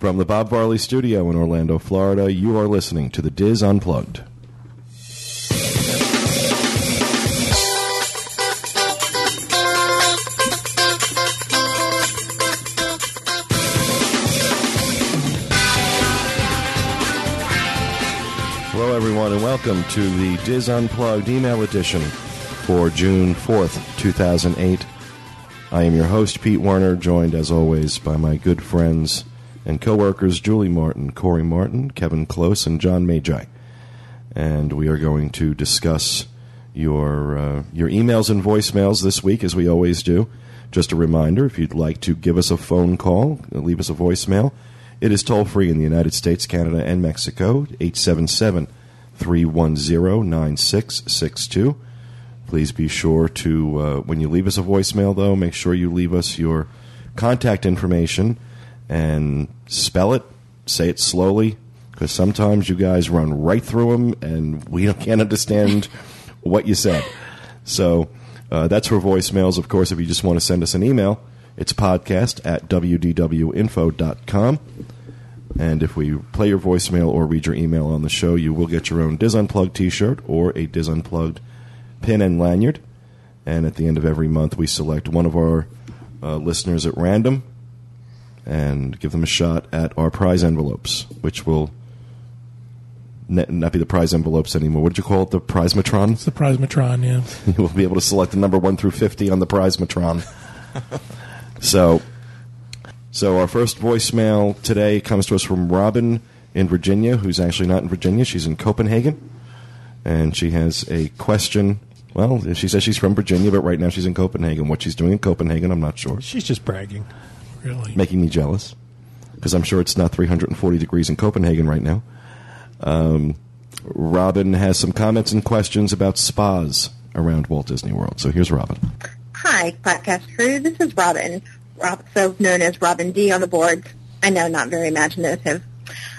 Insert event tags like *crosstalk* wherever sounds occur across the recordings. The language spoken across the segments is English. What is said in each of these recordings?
From the Bob Varley Studio in Orlando, Florida, you are listening to the Diz Unplugged. Hello, everyone, and welcome to the Diz Unplugged email edition for June 4th, 2008. I am your host, Pete Werner, joined as always by my good friends and co-workers Julie Martin, Corey Martin, Kevin Close, and John Magi. And we are going to discuss your uh, your emails and voicemails this week, as we always do. Just a reminder: if you'd like to give us a phone call, leave us a voicemail. It is toll free in the United States, Canada, and Mexico. 877 310 9662. Please be sure to, uh, when you leave us a voicemail, though, make sure you leave us your contact information and spell it, say it slowly, because sometimes you guys run right through them and we *laughs* can't understand what you said. So uh, that's for voicemails. Of course, if you just want to send us an email, it's podcast at wdwinfo.com. And if we play your voicemail or read your email on the show, you will get your own Diz Unplugged t shirt or a Diz Unplugged pin and lanyard. And at the end of every month, we select one of our uh, listeners at random and give them a shot at our prize envelopes, which will not be the prize envelopes anymore. What did you call it? The Prizematron? It's the Prizematron, yeah. *laughs* you will be able to select the number 1 through 50 on the Prizematron. *laughs* so, so our first voicemail today comes to us from Robin in Virginia, who's actually not in Virginia. She's in Copenhagen. And she has a question. Well, she says she's from Virginia, but right now she's in Copenhagen. What she's doing in Copenhagen, I'm not sure. She's just bragging, really. Making me jealous. Because I'm sure it's not 340 degrees in Copenhagen right now. Um, Robin has some comments and questions about spas around Walt Disney World. So here's Robin. Hi, podcast crew. This is Robin, Rob, so known as Robin D on the board. I know, not very imaginative.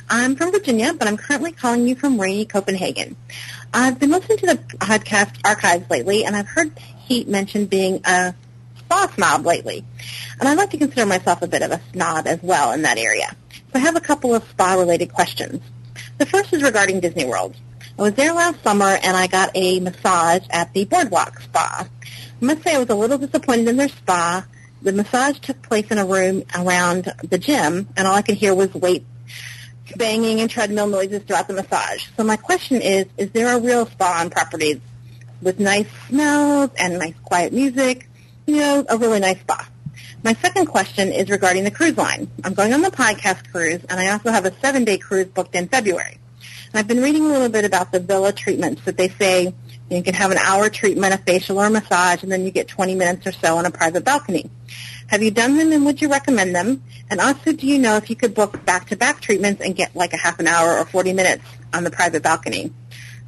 I'm from Virginia, but I'm currently calling you from rainy Copenhagen. I've been listening to the podcast archives lately, and I've heard Pete mention being a spa snob lately. And I'd like to consider myself a bit of a snob as well in that area. So I have a couple of spa-related questions. The first is regarding Disney World. I was there last summer, and I got a massage at the Boardwalk Spa. I must say I was a little disappointed in their spa. The massage took place in a room around the gym, and all I could hear was weight banging and treadmill noises throughout the massage. So my question is, is there a real spa on property with nice smells and nice quiet music? You know, a really nice spa. My second question is regarding the cruise line. I'm going on the podcast cruise, and I also have a seven-day cruise booked in February. And I've been reading a little bit about the villa treatments that they say you can have an hour treatment, a facial or a massage, and then you get 20 minutes or so on a private balcony. Have you done them and would you recommend them? And also, do you know if you could book back-to-back treatments and get like a half an hour or 40 minutes on the private balcony?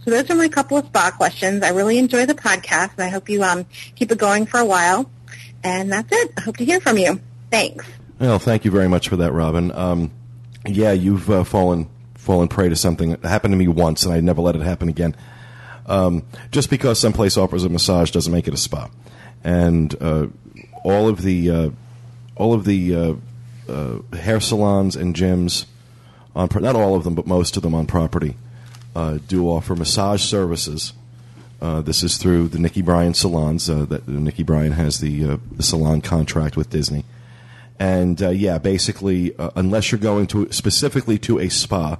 So those are my couple of spa questions. I really enjoy the podcast, and I hope you um, keep it going for a while. And that's it. I hope to hear from you. Thanks. Well, thank you very much for that, Robin. Um, yeah, you've uh, fallen fallen prey to something that happened to me once, and I never let it happen again. Um, just because some place offers a massage doesn't make it a spa, and uh, all of the uh, all of the uh, uh, hair salons and gyms on not all of them, but most of them on property uh, do offer massage services. Uh, this is through the Nikki Bryan salons. Uh, that Nikki Bryan has the uh, the salon contract with Disney, and uh, yeah, basically, uh, unless you're going to specifically to a spa,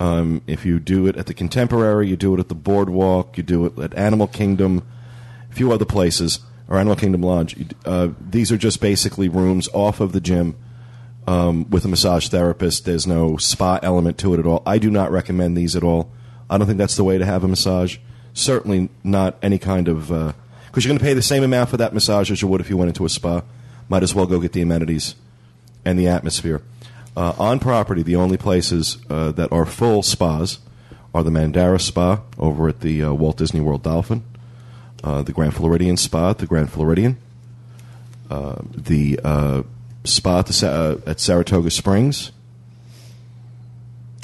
um, if you do it at the Contemporary, you do it at the Boardwalk, you do it at Animal Kingdom, a few other places, or Animal Kingdom Lodge. These are just basically rooms off of the gym um, with a massage therapist. There's no spa element to it at all. I do not recommend these at all. I don't think that's the way to have a massage. Certainly not any kind of because you're going to pay the same amount for that massage as you would if you went into a spa. Might as well go get the amenities and the atmosphere. Uh, on property, the only places uh, that are full spas are the Mandara Spa over at the uh, Walt Disney World Dolphin, uh, the Grand Floridian Spa the Grand Floridian, uh, the uh, spa at, uh, at Saratoga Springs,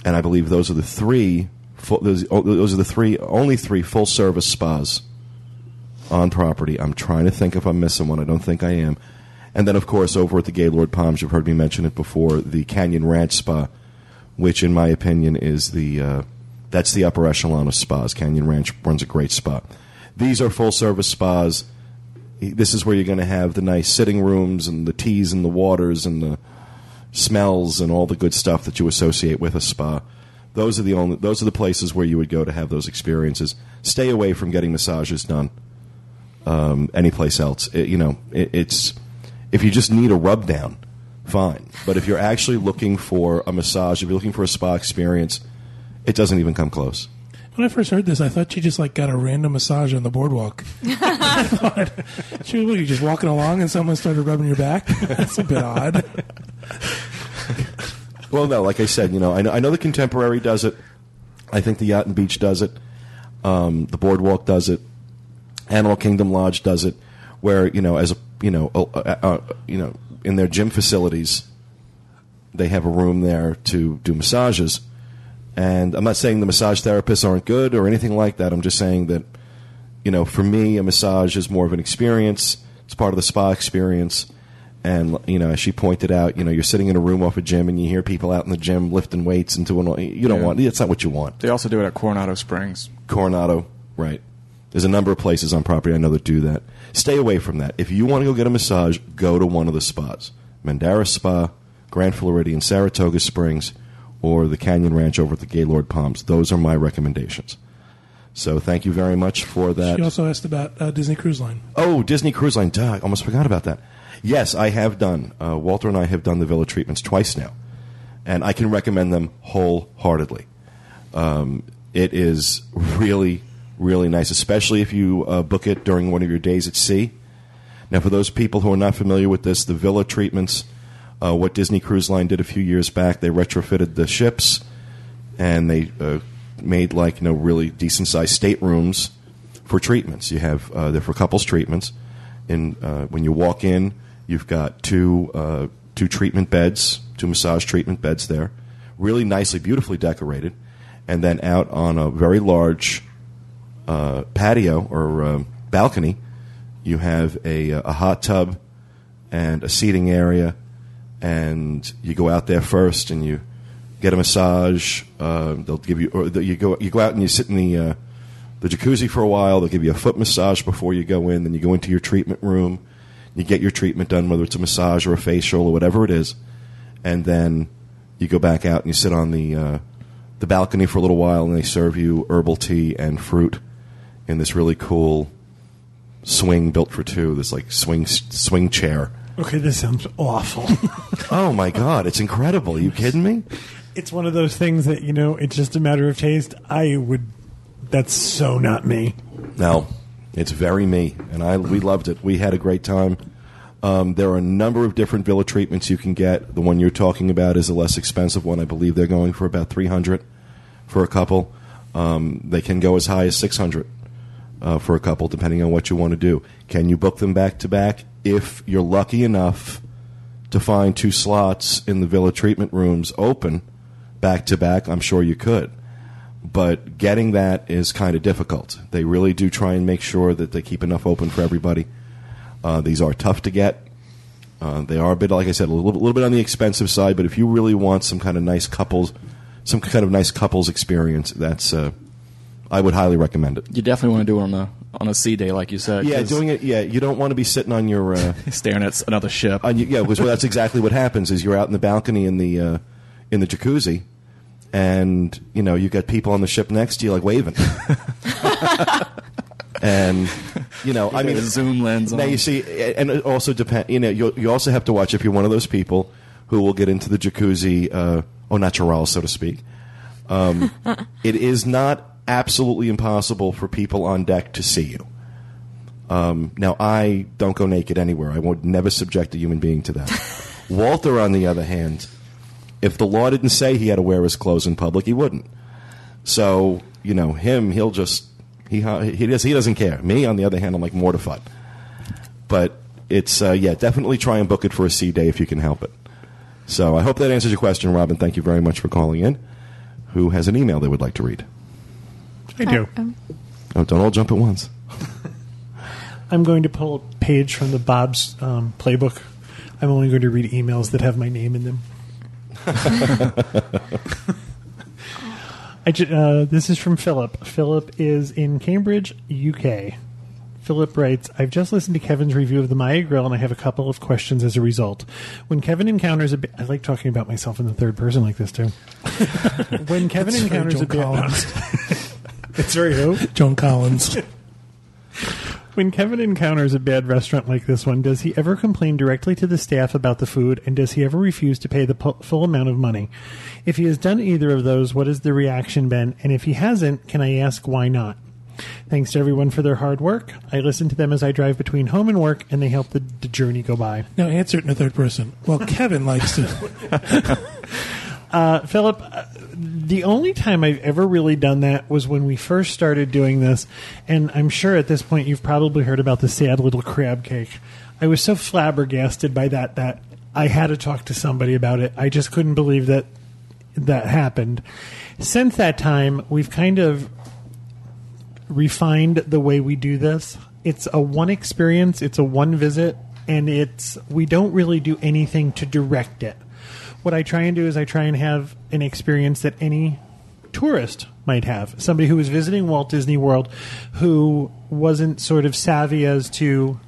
and I believe those are the three. Those, oh, those are the three only three full service spas on property. I'm trying to think if I'm missing one. I don't think I am. And then, of course, over at the Gaylord Palms, you've heard me mention it before, the Canyon Ranch Spa, which, in my opinion, is the uh, that's the upper echelon of spas. Canyon Ranch runs a great spa. These are full service spas. This is where you're going to have the nice sitting rooms and the teas and the waters and the smells and all the good stuff that you associate with a spa. Those are the only those are the places where you would go to have those experiences. Stay away from getting massages done. Um, anyplace else, It- you know, it, it's if you just need a rub down, fine. But if you're actually looking for a massage, if you're looking for a spa experience, it doesn't even come close. When I first heard this, I thought she just like got a random massage on the boardwalk. I thought *laughs* *laughs* she was what, you just walking along and someone started rubbing your back. *laughs* That's a bit odd. Well, no, like I said, you know, I know, I know the Contemporary does it. I think the Yacht and Beach does it. Um, the Boardwalk does it. Animal Kingdom Lodge does it. Where you know, as a you know, uh, uh, uh, you know, in their gym facilities, they have a room there to do massages. And I'm not saying the massage therapists aren't good or anything like that. I'm just saying that, you know, for me, a massage is more of an experience. It's part of the spa experience. And you know, as she pointed out, you know, you're sitting in a room off a gym, and you hear people out in the gym lifting weights and doing. all- You don't Yeah. want. It's not what you want. They also do it at Coronado Springs. Coronado, right? There's a number of places on property I know that do that. Stay away from that. If you want to go get a massage, go to one of the spas: Mandara Spa, Grand Floridian, Saratoga Springs, or the Canyon Ranch over at the Gaylord Palms. Those are my recommendations. So thank you very much for that. She also asked about uh, Disney Cruise Line. Oh, Disney Cruise Line. Duh, I almost forgot about that. Yes, I have done. Uh, Walter and I have done the Villa treatments twice now, and I can recommend them wholeheartedly. Um, it is really, really nice, especially if you uh, book it during one of your days at sea. Now, for those people who are not familiar with this, the Villa treatments, uh, what Disney Cruise Line did a few years back, they retrofitted the ships and they uh, made like you know really decent sized staterooms for treatments. You have uh, they're for couples treatments, and uh, when you walk in, you've got two uh, two treatment beds, two massage treatment beds there, really nicely, beautifully decorated, and then out on a very large uh, patio or balcony, you have a, a hot tub and a seating area, and you go out there first and you get a massage. Uh, they'll give you, or you go you go out and you sit in the uh, the jacuzzi for a while. They'll give you a foot massage before you go in. Then you go into your treatment room. You get your treatment done, whether it's a massage or a facial or whatever it is, and then you go back out and you sit on the uh, the balcony for a little while, and they serve you herbal tea and fruit in this really cool swing built for two. This like swing swing chair. Okay, this sounds awful. *laughs* Oh my god, it's incredible! Are you kidding me? it's one of those things that you know. It's just a matter of taste. I would. That's so not me. No, it's very me, and I we loved it. We had a great time. Um, there are a number of different villa treatments you can get. The one you're talking about is a less expensive one. I believe they're going for about three hundred for a couple. Um, they can go as high as six hundred uh, for a couple, depending on what you want to do. Can you book them back to back? If you're lucky enough to find two slots in the villa treatment rooms open back to back, I'm sure you could but getting that is kind of difficult. They really do try and make sure that they keep enough open for everybody. Uh, these are tough to get. Uh, they are a bit, like I said, a little, little bit on the expensive side. But if you really want some kind of nice couples, some kind of nice couples experience, that's uh, I would highly recommend it. You definitely want to do it on a on a sea day, like you said. Yeah, doing it. Yeah, you don't want to be sitting on your. Uh, *laughs* staring at another ship. on your yeah, because well, that's exactly what happens. Is you're out in the balcony in the uh, in the jacuzzi, and you know you got people on the ship next to you like waving, *laughs* and you know I mean a zoom lens Now on. you see, and it also depend. You know, you you also have to watch if you're one of those people who will get into the jacuzzi uh, au natural, so to speak. Um, *laughs* it is not absolutely impossible for people on deck to see you. Um, now, I don't go naked anywhere. I would never subject a human being to that. *laughs* Walter, on the other hand, if the law didn't say he had to wear his clothes in public, he wouldn't. So, you know, him, he'll just he he does he doesn't care. Me, on the other hand, I'm like mortified. But it's uh, yeah, definitely try and book it for a sea day if you can help it. So I hope that answers your question, Robin. Thank you very much for calling in. Who has an email they would like to read? I do. Um, Oh, don't all jump at once. *laughs* I'm going to pull a page from the Bob's um, playbook I'm only going to read emails that have my name in them. *laughs* I ju- uh, this is from Philip. Philip is in Cambridge, UK. Philip writes, I've just listened to Kevin's review of the Maya Grill and I have a couple of questions as a result. When Kevin encounters a bit, I like talking about myself in the third person like this too. *laughs* when Kevin It's encounters a bit, Collins. It's very who? *laughs* Joan Collins. *laughs* When Kevin encounters a bad restaurant like this one, does he ever complain directly to the staff about the food, and does he ever refuse to pay the pu- full amount of money? If he has done either of those, what has the reaction been? And if he hasn't, can I ask why not? Thanks to everyone for their hard work. I listen to them as I drive between home and work, and they help the, the journey go by. Now answer it in the third person. Well, Kevin likes to. *laughs* Uh, Philip, uh, the only time I've ever really done that was when we first started doing this, and I'm sure at this point you've probably heard about the sad little crab cake. I was so flabbergasted by that that I had to talk to somebody about it. I just couldn't believe that that happened. Since that time, we've kind of refined the way we do this. It's a one experience, it's a one visit, and it's we don't really do anything to direct it. What I try and do is I try and have an experience that any tourist might have. Somebody who was visiting Walt Disney World who wasn't sort of savvy as to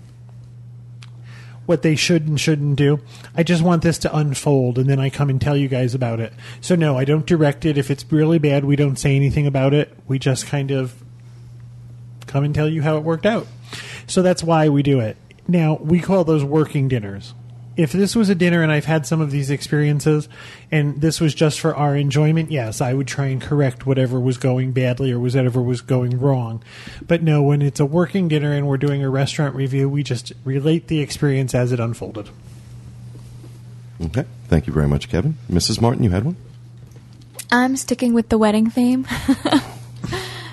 what they should and shouldn't do. I just want this to unfold and then I come and tell you guys about it. So no, I don't direct it. If it's really bad, we don't say anything about it. We just kind of come and tell you how it worked out. So that's why we do it. Now, we call those working dinners. If this was a dinner and I've had some of these experiences and this was just for our enjoyment, yes, I would try and correct whatever was going badly or whatever was going wrong. But no, when it's a working dinner and we're doing a restaurant review, we just relate the experience as it unfolded. Okay. Thank you very much, Kevin. Mrs. Martin, you had one? I'm sticking with the wedding theme. *laughs*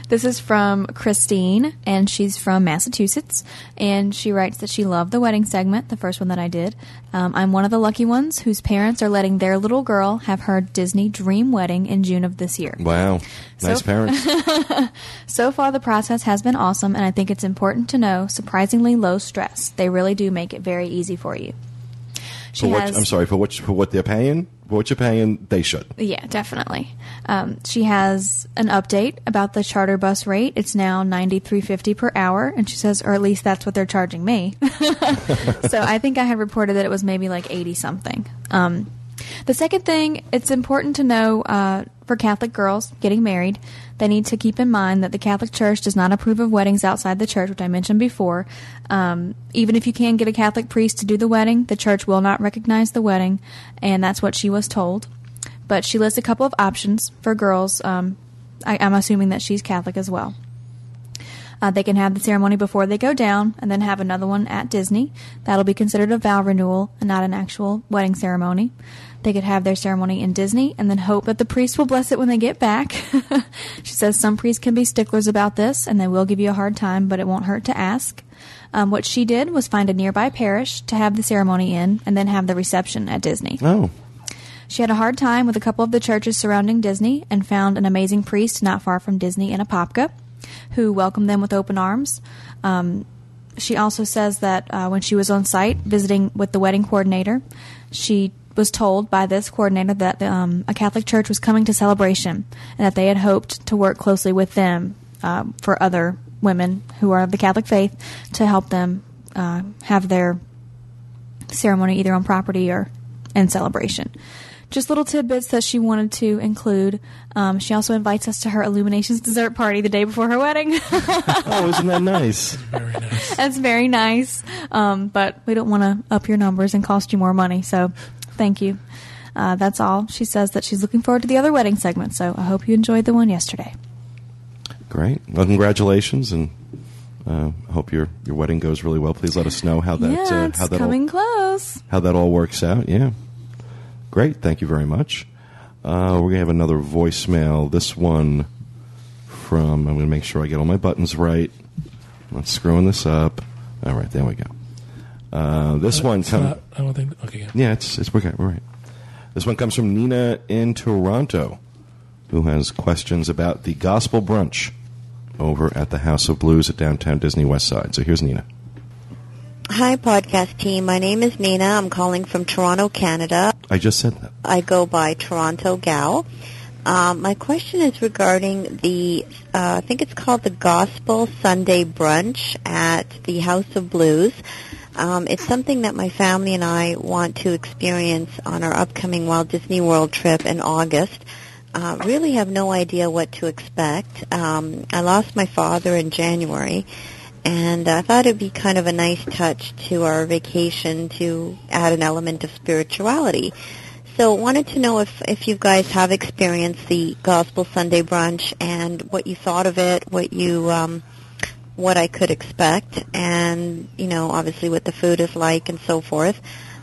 this is from Christine, and she's from Massachusetts. And she writes that she loved the wedding segment, the first one that I did. Um, I'm one of the lucky ones whose parents are letting their little girl have her Disney dream wedding in June of this year. Wow. Nice So- parents. *laughs* So far, the process has been awesome, and I think it's important to know surprisingly low stress. They really do make it very easy for you. She for what, has- I'm sorry, for what, for what they're paying, what you're paying, they should. Yeah, definitely. Um, she has an update about the charter bus rate. It's now ninety three fifty per hour, and she says, or at least that's what they're charging me. *laughs* so I think I had reported that it was maybe like eighty something. Um, the second thing, it's important to know uh, for Catholic girls getting married, they need to keep in mind that the Catholic Church does not approve of weddings outside the church, which I mentioned before. Um, even if you can get a Catholic priest to do the wedding, the church will not recognize the wedding, and that's what she was told. But she lists a couple of options for girls. Um, I, I'm assuming that she's Catholic as well. Uh, they can have the ceremony before they go down and then have another one at Disney. That'll be considered a vow renewal and not an actual wedding ceremony. They could have their ceremony in Disney and then hope that the priest will bless it when they get back. *laughs* she says some priests can be sticklers about this and they will give you a hard time, but it won't hurt to ask. Um, what she did was find a nearby parish to have the ceremony in and then have the reception at Disney. Oh. She had a hard time with a couple of the churches surrounding Disney and found an amazing priest not far from Disney in Apopka who welcomed them with open arms. Um, she also says that uh, when she was on site visiting with the wedding coordinator, she was told by this coordinator that um, a Catholic church was coming to celebration and that they had hoped to work closely with them uh, for other women who are of the Catholic faith to help them uh, have their ceremony either on property or in celebration. Just little tidbits that she wanted to include. Um, she also invites us to her Illuminations dessert party the day before her wedding. *laughs* Oh, isn't that nice? Very nice. That's very nice. Um, but we don't want to up your numbers and cost you more money. So thank you. Uh, that's all. She says that she's looking forward to the other wedding segment. So I hope you enjoyed the one yesterday. Great. Well, congratulations, and uh, hope your your wedding goes really well. Please let us know how that yeah, uh, it's how that coming all, close. how that all works out. Yeah. Great. Thank you very much. Uh, we're gonna have another voicemail. This one from. I'm gonna make sure I get all my buttons right. I'm not screwing this up. All right, there we go. Uh, this one comes. I don't think. Okay. Yeah. Yeah, it's it's okay, we're right. This one comes from Nina in Toronto, who has questions about the gospel brunch over at the House of Blues at downtown Disney West Side. So here's Nina. Hi, podcast team. My name is Nina. I'm calling from Toronto, Canada. I just said that. I go by Toronto Gal. Um, my question is regarding the, uh, I think it's called the Gospel Sunday Brunch at the House of Blues. Um, it's something that my family and I want to experience on our upcoming Walt Disney World trip in August. Uh, really have no idea what to expect. Um, I lost my father in January, and I thought it'd be kind of a nice touch to our vacation to add an element of spirituality. So I wanted to know if, if you guys have experienced the Gospel Sunday brunch and what you thought of it, what you um, what I could expect, and you know obviously what the food is like and so forth.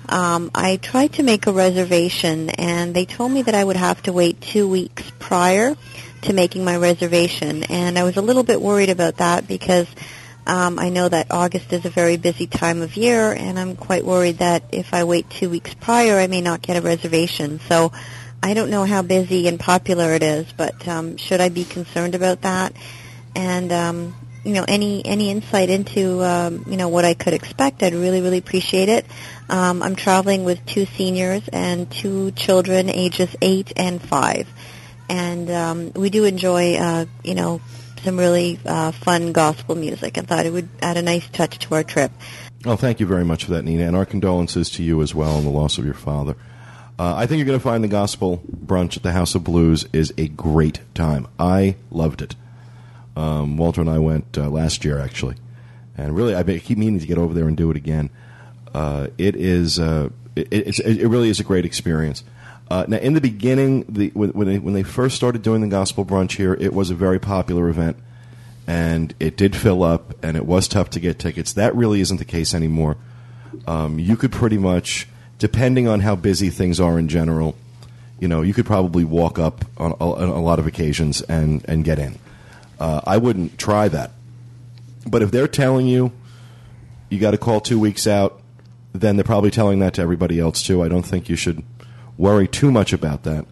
Um, I tried to make a reservation, and they told me that I would have to wait two weeks prior to making my reservation, and I was a little bit worried about that because um, I know that August is a very busy time of year, and I'm quite worried that if I wait two weeks prior, I may not get a reservation. So I don't know how busy and popular it is, but um, should I be concerned about that? And um, you know, any any insight into um, you know what I could expect, I'd really really appreciate it. Um, I'm traveling with two seniors and two children, ages eight and five, and um, we do enjoy uh, you know some really uh, fun gospel music and thought it would add a nice touch to our trip. Well, thank you very much for that, Nina, and our condolences to you as well on the loss of your father. Uh, I think you're going to find the gospel brunch at the House of Blues is a great time. I loved it. Um, Walter and I went uh, last year, actually, and really, I keep meaning to get over there and do it again. Uh, it is, uh, it, it, really is a great experience. Uh, now, in the beginning, the, when, they, when they first started doing the gospel brunch here, it was a very popular event, and it did fill up, and it was tough to get tickets. That really isn't the case anymore. Um, you could pretty much, depending on how busy things are in general, you know, you could probably walk up on a, on a lot of occasions and, and get in. Uh, I wouldn't try that. But if they're telling you you got to call two weeks out, then they're probably telling that to everybody else too. I don't think you should worry too much about that.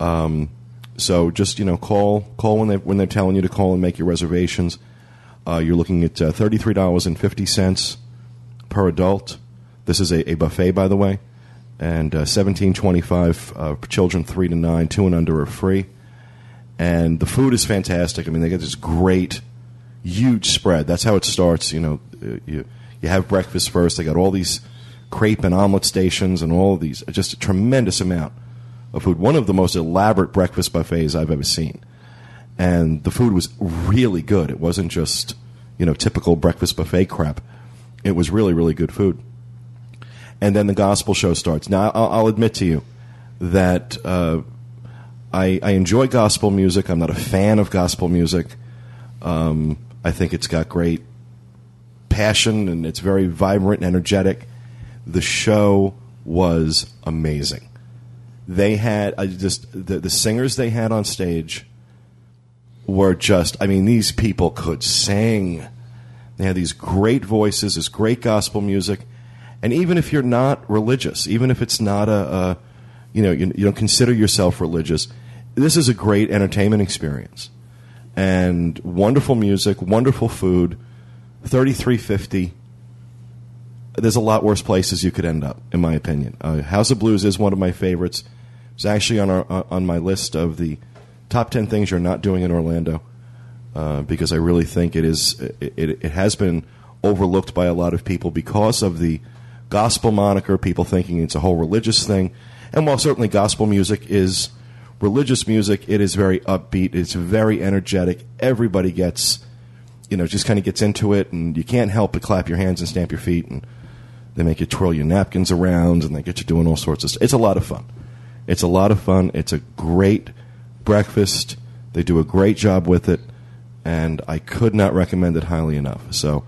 Um, so just you know, call call when they when they're telling you to call and make your reservations. Uh, you're looking at uh, thirty three dollars and fifty cents per adult. This is a, a, buffet, by the way, and uh, seventeen twenty five uh, children three to nine. Two and under are free and the food is fantastic. I mean, they get this great, huge spread. That's how it starts. You know, uh, you you have breakfast first. They got all these crepe and omelet stations and all of these, just a tremendous amount of food. One of the most elaborate breakfast buffets I've ever seen, and the food was really good. It wasn't just you know typical breakfast buffet crap. It was really really good food. And then the gospel show starts. Now, I'll, I'll admit to you that. Uh, I, I enjoy gospel music. I'm not a fan of gospel music. Um, I think it's got great passion and it's very vibrant and energetic. The show was amazing. They had I just the, the singers they had on stage were just I mean these people could sing. They had these great voices, this great gospel music, and even if you're not religious, even if it's not a, a you know you, you don't consider yourself religious, this is a great entertainment experience and wonderful music, wonderful food. Thirty three fifty. There's a lot worse places you could end up, in my opinion. Uh, House of Blues is one of my favorites. It's actually on our uh, on my list of the top ten things you're not doing in Orlando, uh, because I really think it is it, it, it has been overlooked by a lot of people because of the gospel moniker. People thinking it's a whole religious thing, and while certainly gospel music is religious music, it is very upbeat. It's very energetic. Everybody gets, you know, just kind of gets into it, and you can't help but clap your hands and stamp your feet, and they make you twirl your napkins around, and they get you doing all sorts of stuff. It's a lot of fun. It's a lot of fun. It's a great breakfast. They do a great job with it, and I could not recommend it highly enough. So,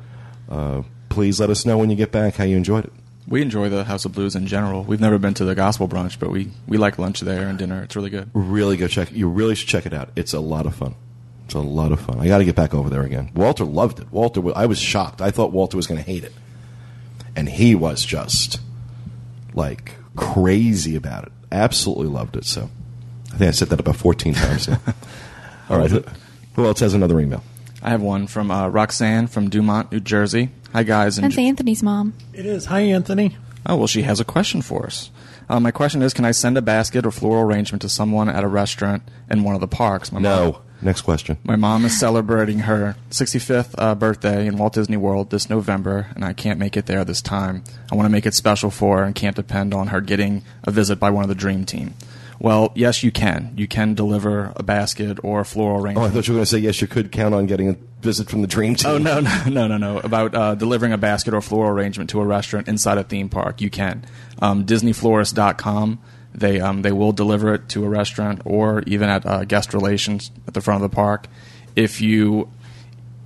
uh, please let us know when you get back how you enjoyed it. We enjoy the House of Blues in general. We've never been to the gospel brunch, but we, we like lunch there and dinner. It's really good. Really go check. You really should check it out. It's a lot of fun. It's a lot of fun. I got to get back over there again. Walter loved it. Walter, I was shocked. I thought Walter was going to hate it, and he was just like crazy about it. Absolutely loved it. So, I think I said that about fourteen times now. *laughs* All right. Who else has another email? I have one from uh, Roxanne from Dumont, New Jersey. Hi, guys. That's Anthony's mom. It is. Hi, Anthony. Oh, well, she has a question for us. Uh, my question is Can I send a basket or floral arrangement to someone at a restaurant in one of the parks? My Mom, No. Next question. my mom is celebrating her 65th uh, birthday in Walt Disney World this November, and I can't make it there this time. I want to make it special for her and can't depend on her getting a visit by one of the Dream Team. Well, yes, you can. You can deliver a basket or a floral arrangement. Oh, I thought you were going to say yes. You could count on getting a visit from the dream team. Oh no no no no no! About uh, delivering a basket or floral arrangement to a restaurant inside a theme park, you can. Um, DisneyFlorist.com. They um, they will deliver it to a restaurant or even at uh, guest relations at the front of the park. If you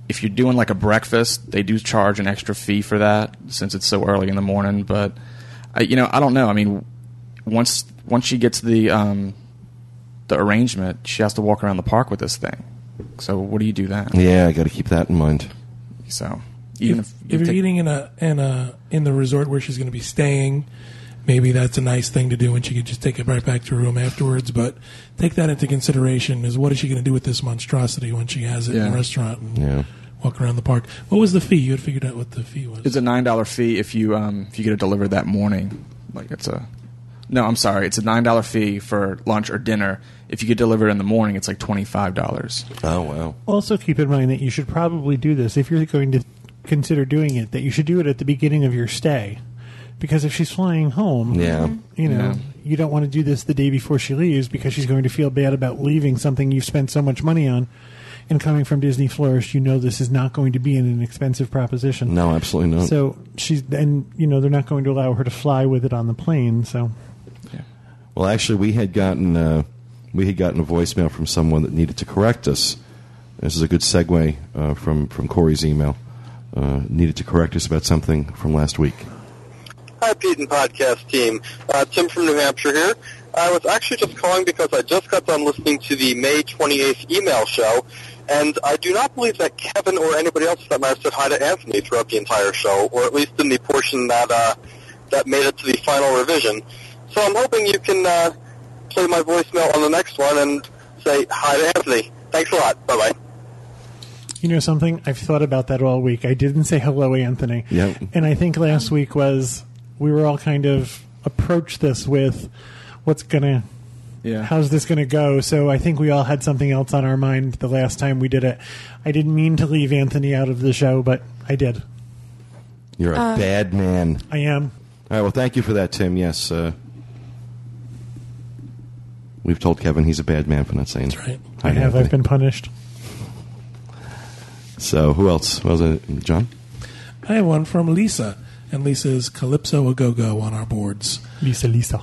if you're doing like a breakfast, they do charge an extra fee for that since it's so early in the morning. But I, you know, I don't know. I mean, once once she gets the um, the arrangement, she has to walk around the park with this thing. So what do you do then? Yeah, I got to keep that in mind. So even if, if, if you you're take- eating in a in a in the resort where she's going to be staying, maybe that's a nice thing to do, and she could just take it right back to her room afterwards. But take that into consideration: is what is she going to do with this monstrosity when she has it in Yeah. the restaurant and Yeah. walk around the park? What was the fee? You had figured out what the fee was. it's a nine dollar fee if you um, if you get it delivered that morning. Like it's a no, I'm sorry, it's a nine dollar fee for lunch or dinner. If you get delivered in the morning, it's like twenty five dollars. Oh wow. Also, keep in mind that you should probably do this if you're going to consider doing it. That you should do it at the beginning of your stay, because if she's flying home, Yeah. you know, Yeah. you don't want to do this the day before she leaves because she's going to feel bad about leaving something you've spent so much money on. And coming from Disney Florist, you know this is not going to be an inexpensive proposition. No, absolutely not. So she's and you know they're not going to allow her to fly with it on the plane. So Well, actually, we had gotten uh, we had gotten a voicemail from someone that needed to correct us. This is a good segue uh, from from Corey's email. Uh, needed to correct us about something from last week. Hi, Pete and podcast team. Uh, Tim from New Hampshire here. I was actually just calling because I just got done listening to the May 28th email show, and I do not believe that Kevin or anybody else for that matter said hi to Anthony throughout the entire show, or at least in the portion that uh, that made it to the final revision. So I'm hoping you can uh, play my voicemail on the next one and say hi to Anthony. Thanks a lot. Bye bye. You know something? I've thought about that all week. I didn't say hello, Anthony. Yep. And I think last week was we were all kind of approached this with what's gonna Yeah. how's this gonna go? So I think we all had something else on our mind the last time we did it. I didn't mean to leave Anthony out of the show, but I did. You're a Uh, bad man. I am. All right. Well, thank you for that, Tim. Yes. Uh, we've told Kevin he's a bad man for not saying. That's right. hi I have. Anthony. I've been punished. So who else? Was else? Uh, John. I have one from Lisa, and Lisa's Calypso a Go Go on our boards. Lisa, Lisa.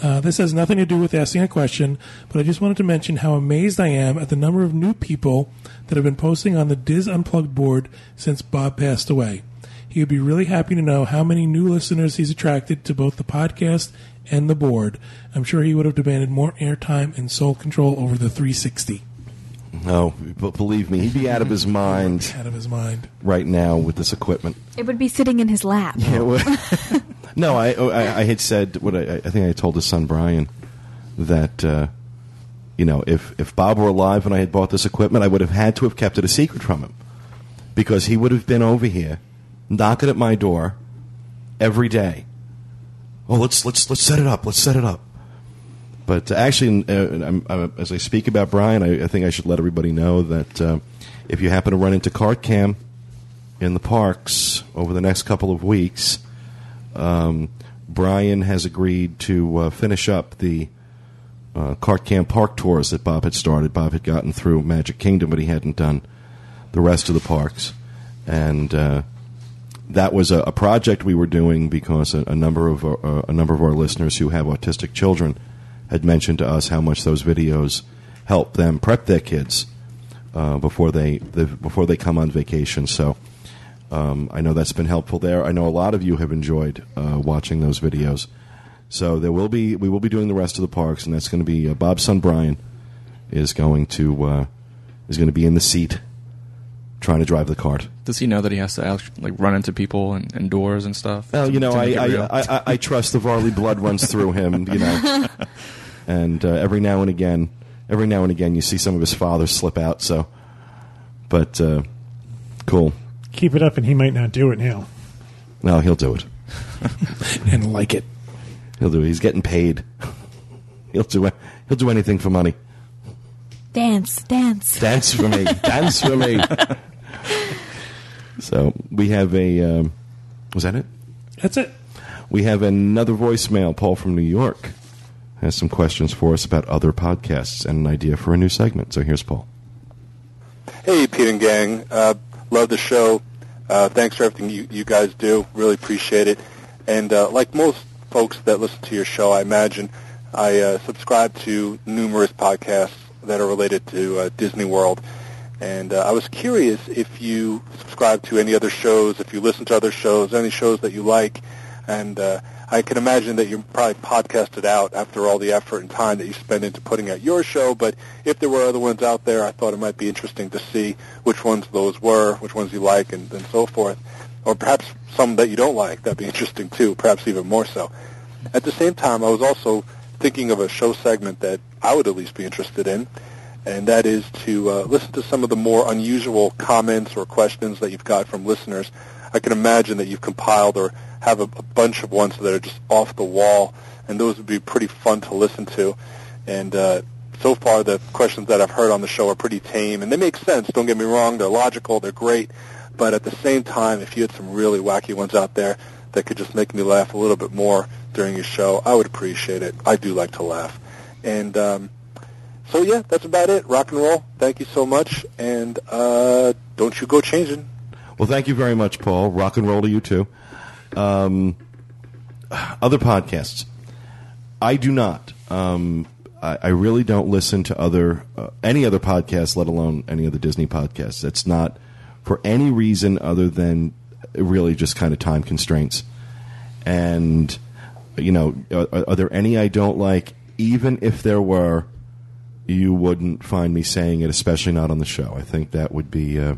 Uh, this has nothing to do with asking a question, but I just wanted to mention how amazed I am at the number of new people that have been posting on the Diz Unplugged board since Bob passed away. He would be really happy to know how many new listeners he's attracted to both the podcast and the board. I'm sure he would have demanded more airtime and sole control over the 360. No, but believe me, he'd be out of his *laughs* mind Out of his mind. right now with this equipment. It would be sitting in his lap. Yeah, well- *laughs* no, I, I I had said what I, I think I told his son Brian that uh, you know if if Bob were alive and I had bought this equipment, I would have had to have kept it a secret from him because he would have been over here knocking at my door every day. Oh, let's let's let's set it up. Let's set it up. But uh, actually, uh, I'm, as I speak about Brian, I, I think I should let everybody know that uh, if you happen to run into Cart Cam in the parks over the next couple of weeks, um, Brian has agreed to uh, finish up the uh, Cart Cam Park tours that Bob had started. Bob had gotten through Magic Kingdom, but he hadn't done the rest of the parks. And uh, that was a, a project we were doing because a, a number of our, uh, a number of our listeners who have autistic children had mentioned to us how much those videos help them prep their kids uh, before they, the, before they come on vacation. So um, I know that's been helpful there. I know a lot of you have enjoyed uh, watching those videos. So there will be we will be doing the rest of the parks, and that's going to be uh, Bob's son Brian is going to uh, is going to be in the seat trying to drive the cart. Does he know that he has to like run into people and, and doors and stuff? Well, to- you know, I I. I, I, I trust the Varley blood runs through him. You know, *laughs* and uh, every now and again, every now and again, you see some of his father slip out. So, but uh, cool. Keep it up, and he might not do it now. No, he'll do it. *laughs* and like it. He'll do it. He's getting paid. He'll do it. He'll do anything for money. Dance, dance. Dance for me. Dance for me. *laughs* so we have a. Um, was that it? That's it. We have another voicemail. Paul from New York has some questions for us about other podcasts and an idea for a new segment. So here's Paul. Hey, Pete and gang. Uh, love the show. Uh, thanks for everything you, you guys do. Really appreciate it. And uh, like most folks that listen to your show, I imagine, I uh, subscribe to numerous podcasts that are related to uh, Disney World. And uh, I was curious if you subscribe to any other shows, if you listen to other shows, any shows that you like. And I can imagine that you're probably podcasted out after all the effort and time that you spend into putting out your show. But if there were other ones out there, I thought it might be interesting to see which ones those were, which ones you like, and, and so forth. Or perhaps some that you don't like. That'd be interesting too, perhaps even more so. At the same time, I was also thinking of a show segment that I would at least be interested in, and that is to uh, listen to some of the more unusual comments or questions that you've got from listeners. I can imagine that you've compiled or have a, a bunch of ones that are just off the wall, and those would be pretty fun to listen to. And uh, so far, the questions that I've heard on the show are pretty tame, and they make sense. Don't get me wrong; they're logical, they're great. But at the same time, if you had some really wacky ones out there that could just make me laugh a little bit more during your show, I would appreciate it. I do like to laugh. And um, so, yeah, that's about it. Rock and roll. Thank you so much. And uh, don't you go changing. Well, thank you very much, Paul. Rock and roll to you too. Um, other podcasts. I do not. Um, I, I really don't listen to other uh, any other podcasts, let alone any of the Disney podcasts. It's not for any reason other than really just kind of time constraints. And you know, are, are there any I don't like? Even if there were, you wouldn't find me saying it, especially not on the show. I think that would be uh,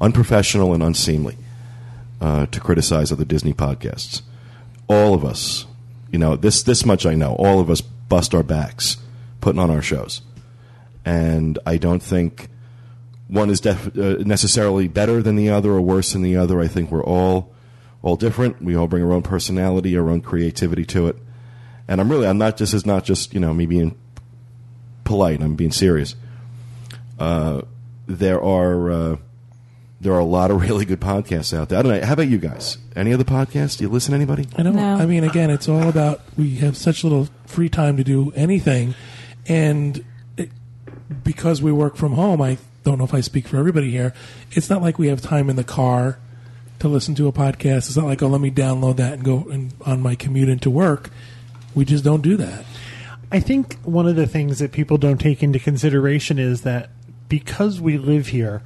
unprofessional and unseemly uh, to criticize other Disney podcasts. All of us, you know, this this much I know. All of us bust our backs putting on our shows, and I don't think one is def- uh, necessarily better than the other or worse than the other. I think we're all all different. We all bring our own personality, our own creativity to it. And I'm really, I'm not. This is not just you know me being polite. I'm being serious. Uh, there are uh, there are a lot of really good podcasts out there. I don't know. How about you guys? Any other podcasts? Do you listen to anybody? I don't. No. I mean, again, it's all about we have such little free time to do anything, and it, because we work from home, I don't know if I speak for everybody here. It's not like we have time in the car to listen to a podcast. It's not like oh, let me download that and go and, on my commute into work. We just don't do that. I think one of the things that people don't take into consideration is that because we live here,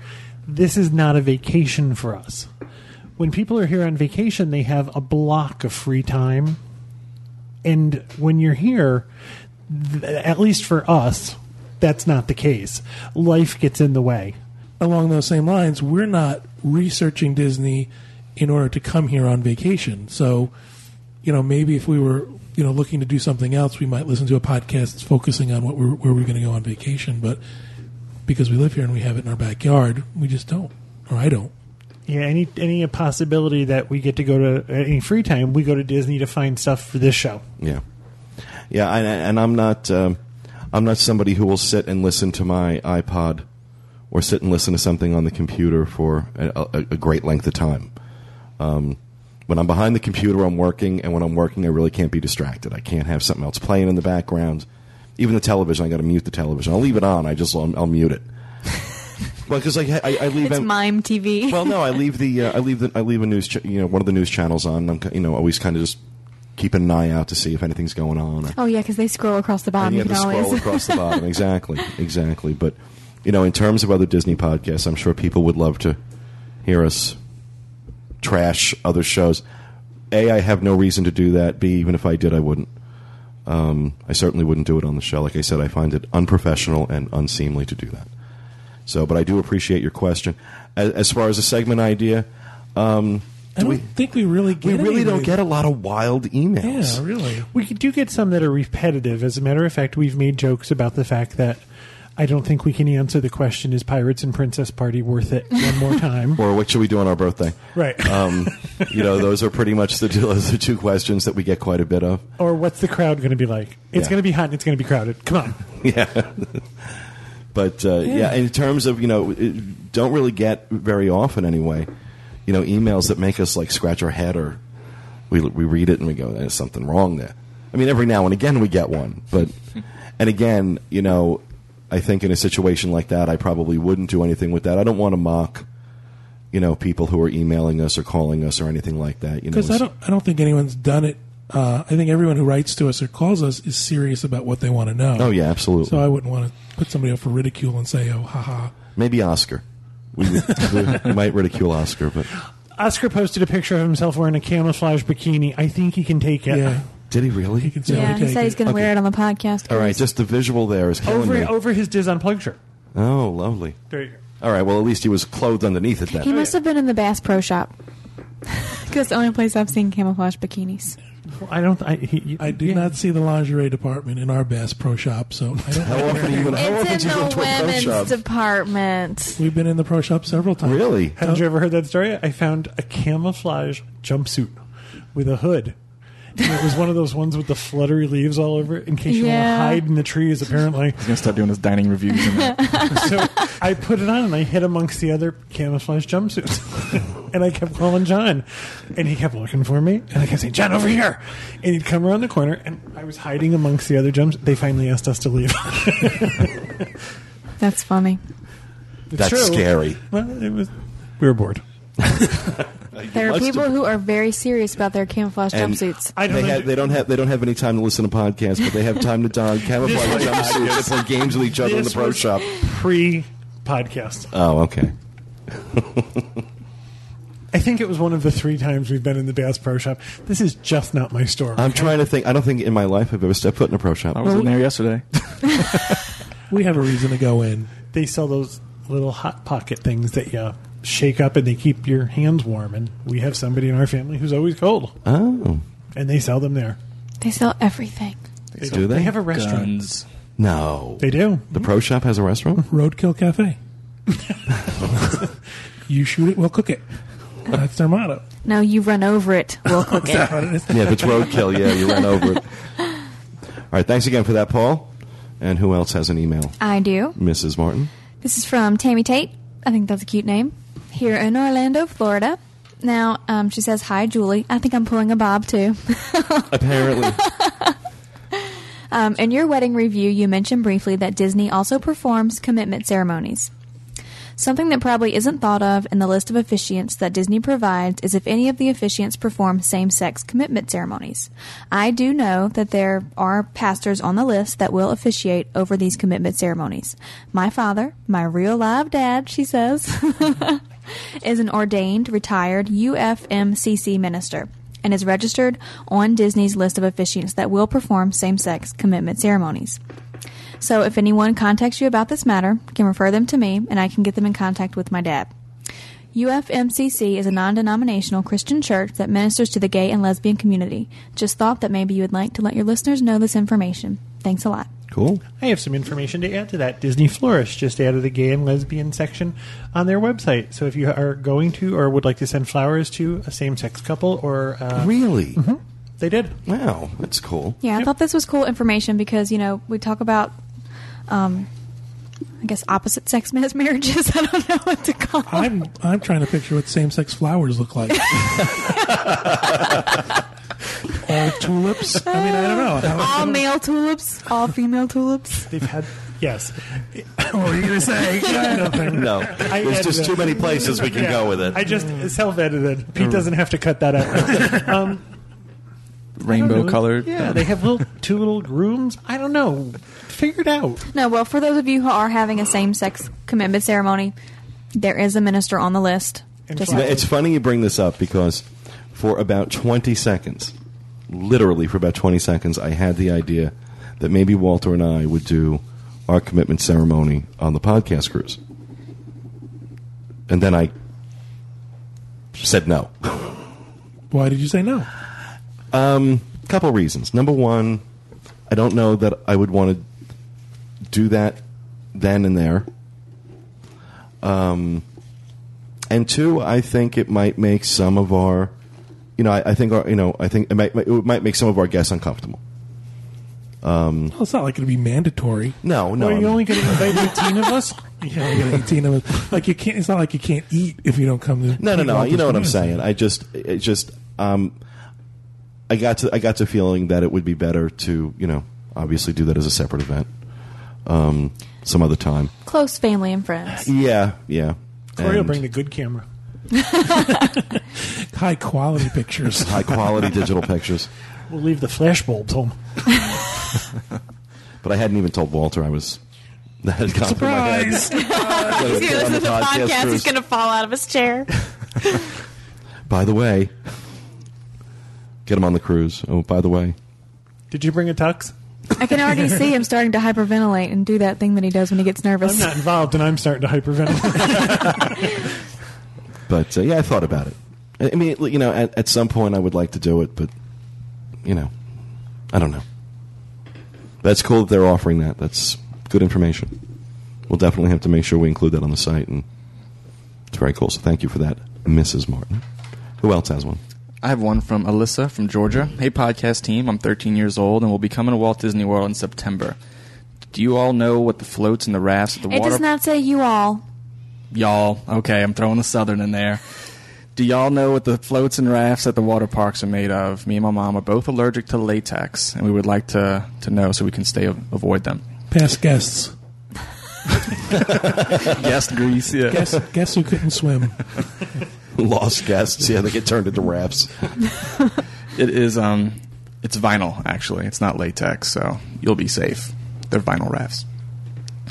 this is not a vacation for us. When people are here on vacation, they have a block of free time. And when you're here, th- at least for us, that's not the case. Life gets in the way. along those same lines, we're not researching Disney in order to come here on vacation. So, you know, maybe if we were, you know, looking to do something else, we might listen to a podcast that's focusing on what we're, where we're going to go on vacation. But because we live here and we have it in our backyard, we just don't, or I don't. Yeah, any any possibility that we get to go to any free time, we go to Disney to find stuff for this show. Yeah, yeah, and, and I'm not. Um, I'm not somebody who will sit and listen to my iPod or sit and listen to something on the computer for a, a, a great length of time. Um, when I'm behind the computer, I'm working, and when I'm working, I really can't be distracted. I can't have something else playing in the background. Even the television, I got to mute the television. I'll leave it on. I just I'll, I'll mute it. *laughs* well, because I, I, I leave It's mime TV. well, no, I leave the uh, I leave the I leave a news ch- you know one of the news channels on. I'm you know always kind of just keeping an eye out to see if anything's going on. Or, oh yeah, because they scroll across the bottom. you have to scroll across the bottom. *laughs* Exactly, exactly. But you know, in terms of other Disney podcasts, I'm sure people would love to hear us trash other shows. A, I have no reason to do that. B, even if I did, I wouldn't. Um, I certainly wouldn't do it on the show. Like I said, I find it unprofessional and unseemly to do that. So, but I do appreciate your question. As, as far as a segment idea, um, I do don't we, think we really we really any don't get a lot of wild emails. Yeah, really. We do get some that are repetitive. As a matter of fact, we've made jokes about the fact that I don't think we can answer the question: Is Pirates and Princess Party worth it? One more time, *laughs* Or what should we do on our birthday? right? *laughs* Um, you know, those are pretty much the, *laughs* those are two questions that we get quite a bit of. or what's the crowd going to be like? It's Yeah. going to be hot and it's going to be crowded. Come on. Yeah. but uh, yeah. in terms of you know, don't really get very often anyway. You know, emails that make us like scratch our head or we we read it and we go, "There's something wrong there." I mean, every now and again we get one, but and again, you know, I think in a situation like that, I probably wouldn't do anything with that. I don't want to mock. You know, people who are emailing us or calling us or anything like that. You know, Because I don't, I don't think anyone's done it. Uh, I think everyone who writes to us or calls us is serious about what they want to know. Oh yeah, absolutely. So I wouldn't want to put somebody up for ridicule and say, "Oh, haha." Maybe Oscar. We, *laughs* we, we might ridicule Oscar, but Oscar posted a picture of himself wearing a camouflage bikini. I think he can take it. Yeah, did he really? he can say Yeah, he said he's going to wear it on the podcast. All right, just the visual there is killing Over me. over his Dis Unplugged shirt. Oh, lovely. There you go. All right, well, at least he was clothed underneath it He must have been in the Bass Pro Shop. *laughs* Because the only place I've seen camouflage bikinis. Well, I don't. I, he, I do yeah. not see the lingerie department in our Bass Pro Shop, so I don't. How often are you how often do you go to a pro shop? department. We've been in the pro shop several times. Really? Haven't you ever heard that story? I found a camouflage jumpsuit with a hood. And it was one of those ones with the fluttery leaves all over it in case you want to hide in the trees, apparently. He's gonna start doing his dining reviews. And *laughs* so I put it on and I hid amongst the other camouflage jumpsuits. *laughs* and I kept calling John. And he kept looking for me. And I kept saying, John, over here. And he'd come around the corner and I was hiding amongst the other jumps. They finally asked us to leave. *laughs* That's funny. It's That's true. scary. Well, it was. We were bored. There are people who are very serious about their camouflage And jumpsuits. I don't They, know. they don't have they don't have any time to listen to podcasts, but they have time to don *laughs* camouflage jumpsuits and play games with each other in the pro was shop. Pre podcast. Oh, okay. *laughs* I think it was one of the three times we've been in the Bass Pro Shop. This is just not my store. I'm trying to think. I don't think in my life I've ever stepped foot in a pro shop. I was in there yesterday. *laughs* We have a reason to go in. they sell those little hot pocket things that you shake up and they keep your hands warm. And we have somebody in our family who's always cold, Oh, and they sell them there. They sell everything. They do they? They have a restaurant. Guns. no. They do. The pro shop has a restaurant. *laughs* Roadkill Cafe. you shoot it, we'll cook it. That's their motto. No, you run over it. We'll *laughs* cook it. What it is. Yeah, if it's roadkill, yeah, you run over it. All right, thanks again for that, Paul. And who else has an email? I do. Mrs. Martin. This is from Tammy Tate. I think that's a cute name. Here in Orlando, Florida. Now, um, she says, Hi, Julie. I think I'm pulling a Bob, too. *laughs* Apparently. *laughs* Um, in your wedding review, you mentioned briefly that Disney also performs commitment ceremonies. Something that probably isn't thought of in the list of officiants that Disney provides is if any of the officiants perform same sex commitment ceremonies. I do know that there are pastors on the list that will officiate over these commitment ceremonies. My father, my real live dad, she says, *laughs* is an ordained, retired UFMCC minister and is registered on Disney's list of officiants that will perform same sex commitment ceremonies. So if anyone contacts you about this matter, you can refer them to me and I can get them in contact with my dad. UFMCC is a non denominational Christian church that ministers to the gay and lesbian community. Just thought that maybe you would like to let your listeners know this information. Thanks a lot. Cool. I have some information to add to that. Disney Florist just added a gay and lesbian section on their website. So if you are going to or would like to send flowers to a same sex couple, or uh, Really? they did. Wow, that's cool. Yeah, I Yep. thought this was cool information because, you know, we talk about, um, I guess, opposite sex mass marriages. *laughs* I don't know what to call them. I'm I'm trying to picture what same sex flowers look like. *laughs* All tulips. I mean, I don't know. How, All male tulips, all female tulips. They've had yes. what were you going to say? *laughs* I don't. No, I there's edited just too many places we can Yeah. go with it. I just self edited. Pete doesn't have to cut that out. um, Rainbow colored. Yeah, they have little two little rooms. I don't know. Figure it out. No, well, for those of you who are having a same sex commitment ceremony, there is a minister on the list. Just You it's funny you bring this up because for about 20 seconds, literally for about 20 seconds, I had the idea that maybe Walter and I would do our commitment ceremony on the podcast cruise. And then I said no. *laughs* Why did you say no? Um, couple reasons. Number one, I don't know that I would want to do that then and there. Um, and two, I think it might make some of our, you know, I, I think our, you know, I think it might, it might make some of our guests uncomfortable. Well, it's not like it'll be mandatory. No, no. Are you I'm- only going to invite 18 of us? Yeah, you got 18 of us. Like you can't. It's not like you can't eat if you don't come to. No, no, no. You know what I'm saying. I just, it just, um, I got to, I got to feeling that it would be better to, you know, obviously do that as a separate event, um, some other time. Close family and friends. *laughs* Yeah, yeah. Corey will And bring the good camera. *laughs* High quality pictures. *laughs* high quality digital pictures. We'll leave the flash bulbs home. But I hadn't even told Walter I was. That had gone through my head. Surprise! That was He's get on gonna listen to the podcast. cruise. He's gonna fall out of his chair. By the way, get him on the cruise. Oh, by the way, Did you bring a tux? I can already see him starting to hyperventilate and do that thing that he does when he gets nervous. I'm not involved, and I'm starting to hyperventilate. *laughs* but uh, yeah, I thought about it. I I mean, you know, at, at some point I would like to do it, but you know, I don't know. That's cool that they're offering that. That's good information. We'll definitely have to make sure we include that on the site, and it's very cool. So thank you for that, Mrs. Martin. Who else has one? I have one from Alyssa from Georgia. Hey, podcast team. I'm 13 years old and will be coming to Walt Disney World in September. Do you all know what the floats and the rafts at the It water? It does not say you all. y'all. Okay, I'm throwing the southern in there. Do y'all know what the floats and rafts at the water parks are made of? Me and my mom are both allergic to latex, and we would like to to know so we can stay avoid them. Past guests. *laughs* Guest grease, yeah. Guess guess who couldn't swim? *laughs* *laughs* Lost guests. Yeah, they get turned into rafts. *laughs* It is um, it's vinyl actually. It's not latex, so you'll be safe. They're vinyl rafts.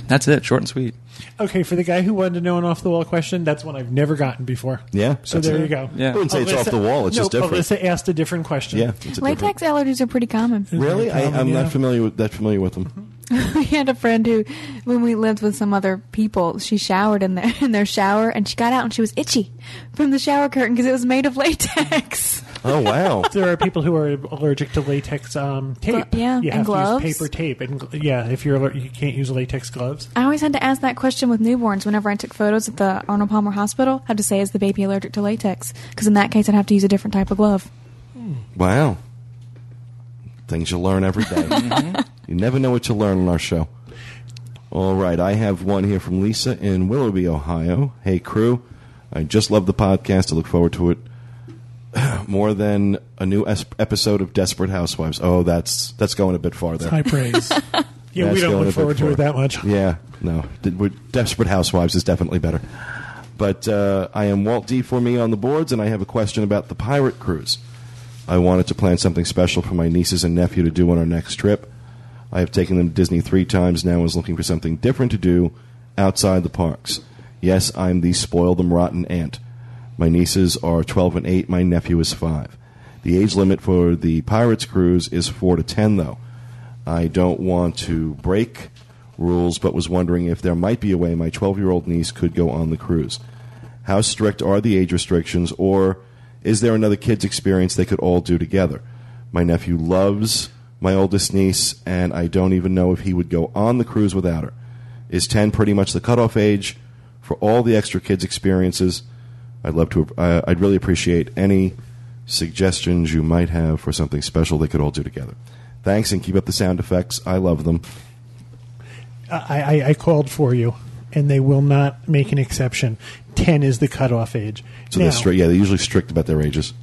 That's it, short and sweet. okay, for the guy who wanted to know an off the wall question, that's one I've never gotten before. Yeah, So there it. you go. Yeah. I wouldn't say it's off the wall. It's no, just different. Alyssa asked a different question. Yeah, Latex different. allergies are pretty common. Really, I, Common, I'm yeah. not familiar with that. Familiar with them. *laughs* we had a friend who, when we lived with some other people, she showered in their *laughs* in their shower, and she got out and she was itchy from the shower curtain because it was made of *laughs* latex. Oh wow. There are people who are allergic to latex um, tape. Glo- yeah, you and have gloves. to use paper tape, and yeah, if you're aller- you can't use latex gloves. I always had to ask that question with newborns whenever I took photos at the Arnold Palmer Hospital. I had to say, "Is the baby allergic to latex?" Because in that case, I'd have to use a different type of glove. Wow. Things you learn every day. *laughs* You never know what you learn on our show. All right, I have one here from Lisa in Willoughby, Ohio. Hey, crew. I just love the podcast. I look forward to it *clears throat* more than a new es- episode of Desperate Housewives. Oh, that's that's going a bit farther. High praise. *laughs* Yeah, That's we don't going a look bit forward to it that much. *laughs* Yeah, no. Did- we're- Desperate Housewives is definitely better. But uh, I am Walt D for me on the boards, and I have a question about the pirate cruise. I wanted to plan something special for my nieces and nephew to do on our next trip. I have taken them to Disney three times now and was looking for something different to do outside the parks. Yes, I'm the spoil them rotten aunt. My nieces are 12 and 8, my nephew is 5. The age limit for the Pirates cruise is 4 to 10, though. I don't want to break rules, but was wondering if there might be a way my 12 year old niece could go on the cruise. How strict are the age restrictions, or is there another kid's experience they could all do together? My nephew loves my oldest niece, and I don't even know if he would go on the cruise without her. Is 10 pretty much the cutoff age for all the extra kids' experiences? I'd love to. Uh, I'd really appreciate any suggestions you might have for something special they could all do together. Thanks, and keep up the sound effects. I love them. I, I, I called for you, and they will not make an exception. Ten is the cutoff age. So now, they're strict. Yeah, they're usually strict about their ages.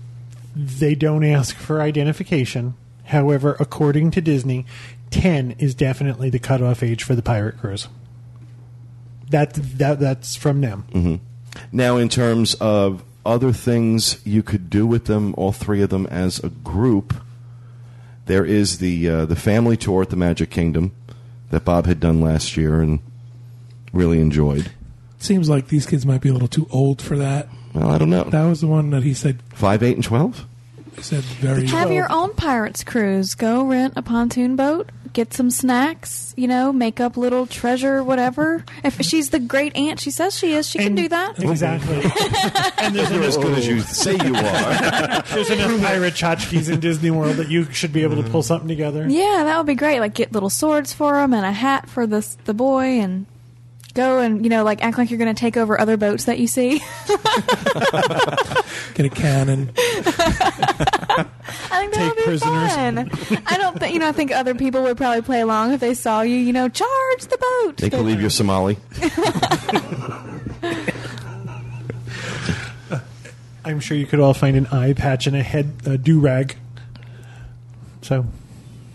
they don't ask for identification. However, according to Disney, ten is definitely the cutoff age for the pirate cruise. That that that's from them. Now, in terms of other things you could do with them, all three of them as a group, there is the uh, the family tour at the Magic Kingdom that Bob had done last year and really enjoyed. Seems like these kids might be a little too old for that. Well, I don't know. That was the one that he said. Five, eight, and twelve. He said very. Have your own pirates cruise. Go rent a pontoon boat. Get some snacks. You know, make up little treasure, whatever. If she's the great aunt she says she is, she can do that. *laughs* Exactly. and there's, You're an, as good as you say you are. *laughs* there's enough pirate tchotchkes in Disney World that you should be able to pull something together. Yeah, that would be great. Like get little swords for him and a hat for the the boy, and go and you know like act like you're going to take over other boats that you see. *laughs* Get a cannon. I think that Take would be prisoners. fun. I don't think you know. I think other people would probably play along if they saw you. You know, charge the boat. They believe you're Somali. *laughs* I'm sure you could all find an eye patch and a head a do rag. So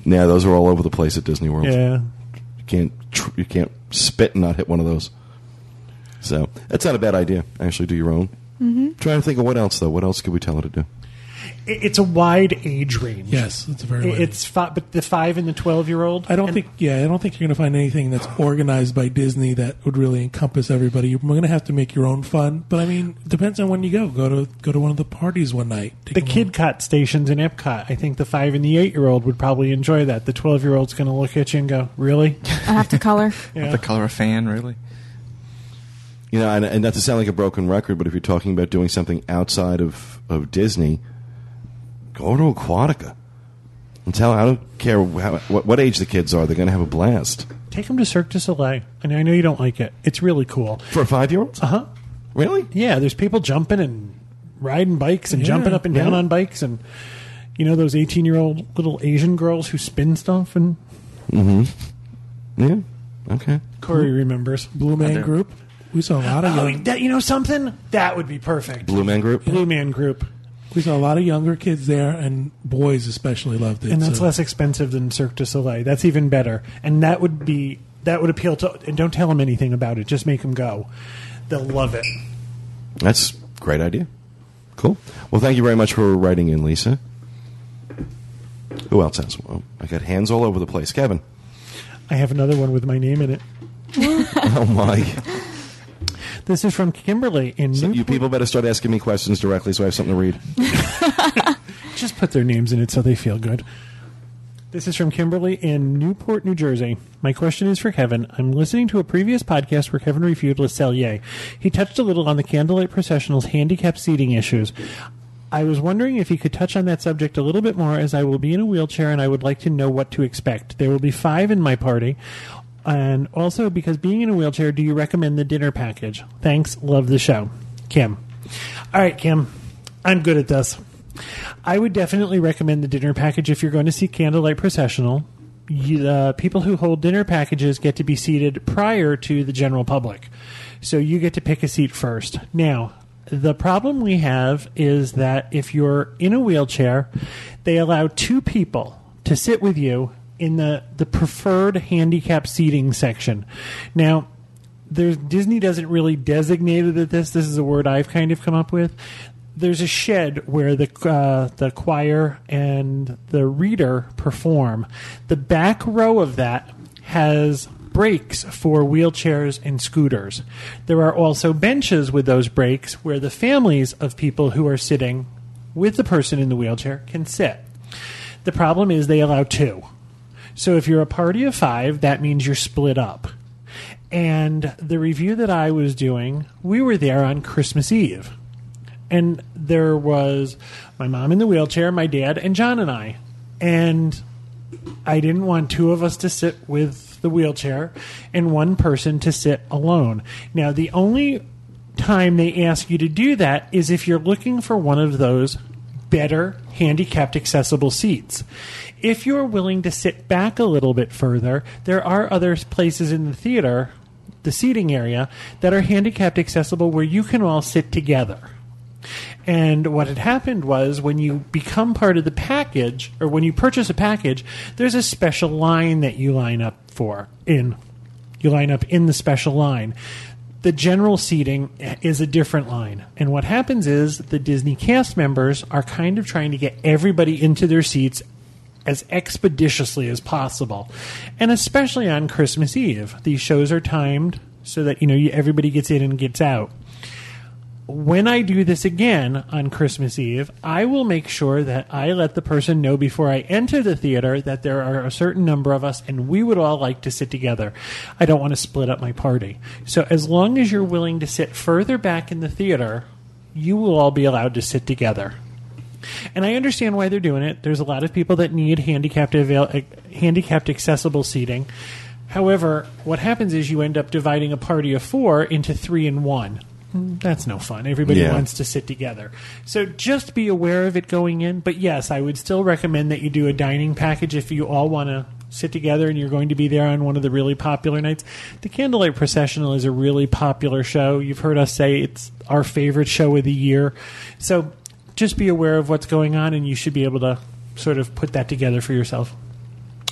Yeah, those are all over the place at Disney World. yeah, You can't tr- you can't spit and not hit one of those. So that's not a bad idea. Actually, do your own. Mm-hmm. Trying to think of what else though. What else could we tell her to do? It- it's a wide age range. Yes, it's a very. Wide- it's fi- but the five and the twelve year old. I don't think. Yeah, I don't think you're going to find anything that's organized by Disney that would really encompass everybody. You're going to have to make your own fun. But I mean, depends on when you go. Go to go to one of the parties one night. The them Kidcot stations in Epcot. I think the five and the eight year old would probably enjoy that. The twelve year old's going to look at you and go, "Really?" I have to color. *laughs* Yeah. to color a fan, really. You know, and, and not to sound like a broken record, but if you're talking about doing something outside of, of Disney, go to Aquatica. And tell I don't care how, what, what age the kids are, they're going to have a blast. Take them to Cirque du Soleil. And I know you don't like it. It's really cool. For five year olds? Uh huh. Really? Yeah, there's people jumping and riding bikes and Yeah, jumping up and down yeah. on bikes and you know those 18 year old little Asian girls who spin stuff and Yeah. Okay. Corey remembers. Blue Man. Group. We saw a lot of Oh, young, that you know something that would be perfect. Blue Man Group? Blue Man Group, we saw a lot of younger kids there, and boys especially loved it. and that's so- less expensive than Cirque du Soleil. That's even better, and that would be that would appeal to. And don't tell them anything about it. Just make them go. They'll love it. That's a great idea. Cool. Well, thank you very much for writing in, Lisa. Who else has one? I got hands all over the place. Kevin. I have another one with my name in it. *laughs* Oh, my. This is from Kimberly in So you people better start asking me questions directly so I have something to read. *laughs* Just put their names in it so they feel good. This is from Kimberly in Newport, New Jersey. My question is for Kevin. I'm listening to a previous podcast where Kevin reviewed Le Cellier. He touched a little on the Candlelight Processional's handicap seating issues. I was wondering if he could touch on that subject a little bit more as I will be in a wheelchair and I would like to know what to expect. There will be five in my party. And also, because being in a wheelchair, do you recommend the dinner package? Thanks. Love the show. Kim. All right, Kim. I'm good at this. I would definitely recommend the dinner package if you're going to see Candlelight Processional. You, uh, people who hold dinner packages get to be seated prior to the general public. So you get to pick a seat first. Now, the problem we have is that if you're in a wheelchair, they allow two people to sit with you in the, the preferred handicap seating section. Now, there's Disney doesn't really designate it at this. This is a word I've kind of come up with. There's a shed where the uh, the choir and the reader perform. The back row of that has breaks for wheelchairs and scooters. There are also benches with those breaks where the families of people who are sitting with the person in the wheelchair can sit. The problem is they allow two. So if you're a party of five, that means you're split up. And the review that I was doing, we were there on Christmas Eve. And there was my mom in the wheelchair, my dad, and John and I. And I didn't want two of us to sit with the wheelchair and one person to sit alone. Now, the only time they ask you to do that is if you're looking for one of those better handicapped accessible seats. If you're willing to sit back a little bit further, there are other places in the theater, the seating area, that are handicapped accessible where you can all sit together. And what had happened was when you become part of the package, or when you purchase a package, there's a special line that you line up for in. You line up in the special line. The general seating is a different line. And what happens is the Disney cast members are kind of trying to get everybody into their seats as expeditiously as possible. And especially on Christmas Eve, these shows are timed so that you know everybody gets in and gets out when I do this again on Christmas Eve, I will make sure that I let the person know before I enter the theater that there are a certain number of us and we would all like to sit together. I don't want to split up my party. So as long as you're willing to sit further back in the theater, you will all be allowed to sit together. And I understand why they're doing it. There's a lot of people that need handicapped avail- eh, handicapped accessible seating. However, what happens is you end up dividing a party of four into three and one. That's no fun. Everybody Yeah. wants to sit together. So just be aware of it going in. But yes, I would still recommend that you do a dining package if you all want to sit together and you're going to be there on one of the really popular nights. The Candlelight Processional is a really popular show. You've heard us say it's our favorite show of the year. So just be aware of what's going on and you should be able to sort of put that together for yourself.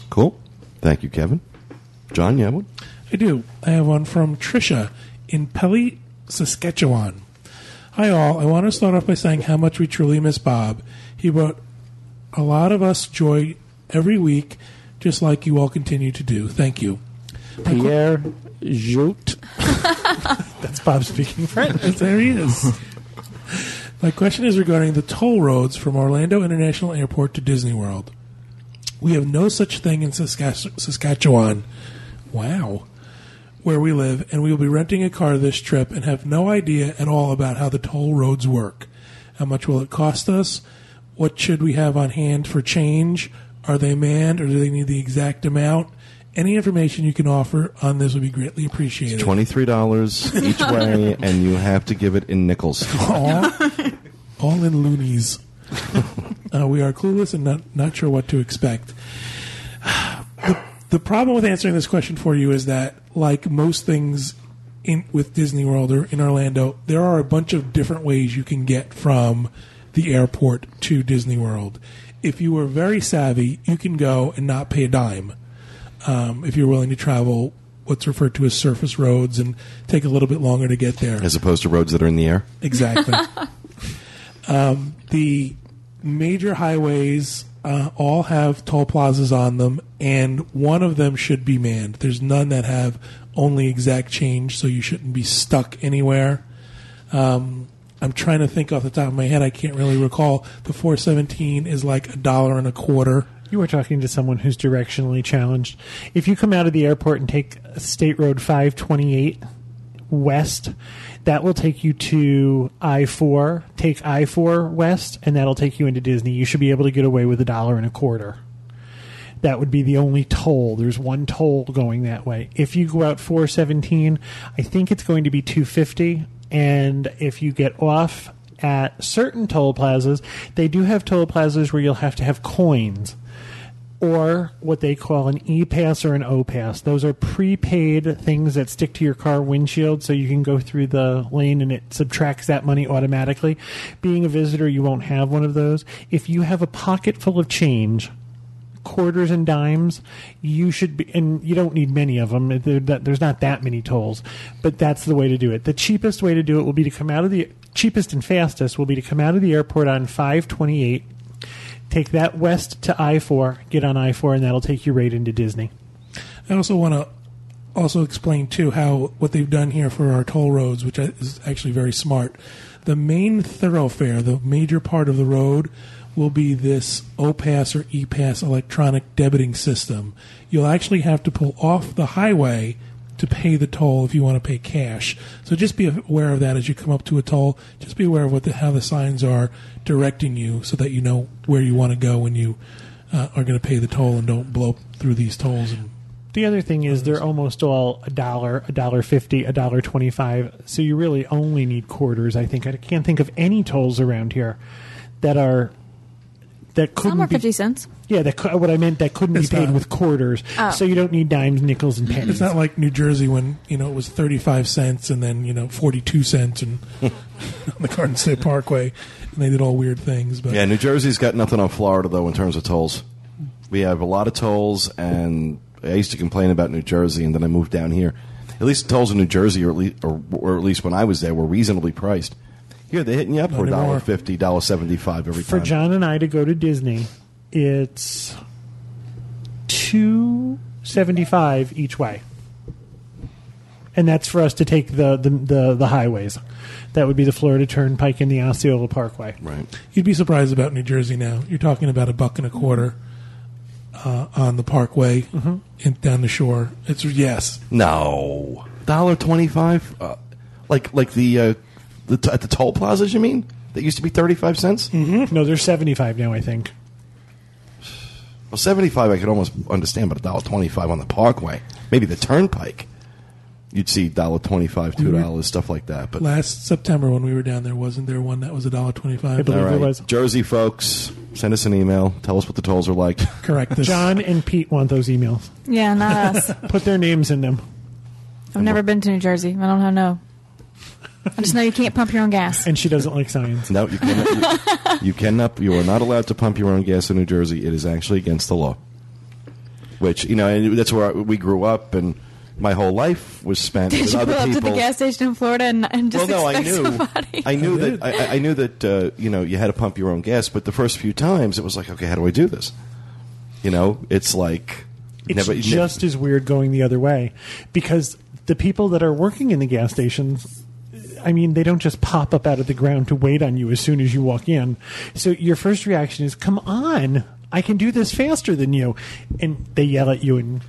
Cool. Thank you, Kevin. John, you have one? I do. I have one from Trisha in Pelly, Saskatchewan. Hi, all. I want to start off by saying how much we truly miss Bob. He brought a lot of us joy every week, just like you all continue to do. Thank you. Pierre Jout. *laughs* That's Bob speaking French. there he is. My question is regarding the toll roads from Orlando International Airport to Disney World. We have no such thing in Saskatch- Saskatchewan. Wow. Where we live, and we will be renting a car this trip and have no idea at all about how the toll roads work. How much will it cost us? What should we have on hand for change? Are they manned or do they need the exact amount? Any information you can offer on this would be greatly appreciated. Twenty-three dollars each *laughs* way, and you have to give it in nickels. all, all in loonies. *laughs* uh, we are clueless and not, not sure what to expect. *sighs* The, the problem with answering this question for you is that, like most things in with Disney World or in Orlando, there are a bunch of different ways you can get from the airport to Disney World. If you are very savvy, you can go and not pay a dime. Um, if you're willing to travel what's referred to as surface roads and take a little bit longer to get there. As opposed to roads that are in the air. Exactly. *laughs* um, the major highways uh, all have toll plazas on them, and one of them should be manned. There's none that have only exact change, so you shouldn't be stuck anywhere. Um, I'm trying to think off the top of my head. I can't really recall. The 417 is like a dollar and a quarter. You are talking to someone who's directionally challenged. If you come out of the airport and take State Road 528 west, that will take you to I 4. Take I 4 west, and that'll take you into Disney. You should be able to get away with a dollar and a quarter. That would be the only toll. There's one toll going that way. If you go out 417, I think it's going to be 250. And if you get off at certain toll plazas, they do have toll plazas where you'll have to have coins or what they call an E pass or an O pass. Those are prepaid things that stick to your car windshield so you can go through the lane and it subtracts that money automatically. Being a visitor, you won't have one of those. If you have a pocket full of change, quarters and dimes, you should be, and you don't need many of them. There's not that many tolls, but that's the way to do it. The cheapest way to do it will be to come out of the cheapest and fastest will be to come out of the airport on 528, take that west to I 4, get on I 4, and that'll take you right into Disney. I also want to also explain too how what they've done here for our toll roads, which is actually very smart. The main thoroughfare, the major part of the road, will be this OPass or ePass electronic debiting system. You'll actually have to pull off the highway to pay the toll if you want to pay cash. So just be aware of that as you come up to a toll. Just be aware of what the, how the signs are directing you, so that you know where you want to go when you uh, are going to pay the toll, and don't blow through these tolls and The other thing is they're almost all a dollar, a dollar fifty, a dollar twenty-five. So you really only need quarters. I think I can't think of any tolls around here that are that couldn't Some are be 50 cents. Yeah, that cou- what I meant that couldn't It's be paid not. with quarters. Oh. So you don't need dimes, nickels, and pennies. It's not like New Jersey when you know it was thirty five cents and then you know forty two cents and *laughs* on the Garden State Parkway, and they did all weird things. But Yeah, New Jersey's got nothing on Florida though in terms of tolls. We have a lot of tolls, and I used to complain about New Jersey, and then I moved down here. At least the tolls in New Jersey, or at least, or, or at least when I was there, were reasonably priced. Here they're hitting you up Not for a dollar anymore. fifty, dollar seventy five every time. For time. John and I to go to Disney, it's two seventy-five each way, and that's for us to take the, the the the highways. That would be the Florida Turnpike and the Osceola Parkway. right. you'd be surprised about New Jersey now. You're talking about a buck and a quarter uh, on the Parkway and down the shore. It's yes, No, dollar twenty five. Uh, like like the uh, the t- at the toll plazas. You mean that used to be thirty five cents? Mm-hmm. No, they're seventy-five now. I think. Well, seventy five I could almost understand, but a dollar twenty five on the Parkway. maybe the Turnpike. You'd see dollar twenty five, two mm-hmm. dollars, stuff like that. But Last September when we were down there, wasn't there one that was a dollar twenty-five? I believe all there was. Jersey folks, send us an email. Tell us what the tolls are like. Correct. This. *laughs* John and Pete want those emails. Yeah, not us. *laughs* Put their names in them. I've never been to New Jersey. I don't know. I just know you can't pump your own gas. And she doesn't like science. No, you cannot. You, you cannot. You are not allowed to pump your own gas in New Jersey. It is actually against the law. Which you know, and that's where we grew up, and my whole life was spent Did with you other pull up to the gas station in Florida and, and just well, no, I expect knew. somebody? I knew that. I, I knew that. Uh, you know, you had to pump your own gas, but the first few times it was like, okay, how do I do this? You know, it's like It's never, just as weird going the other way because the people that are working in the gas stations, I mean, they don't just pop up out of the ground to wait on you as soon as you walk in. So your first reaction is, "Come on, I can do this faster than you," and they yell at you and.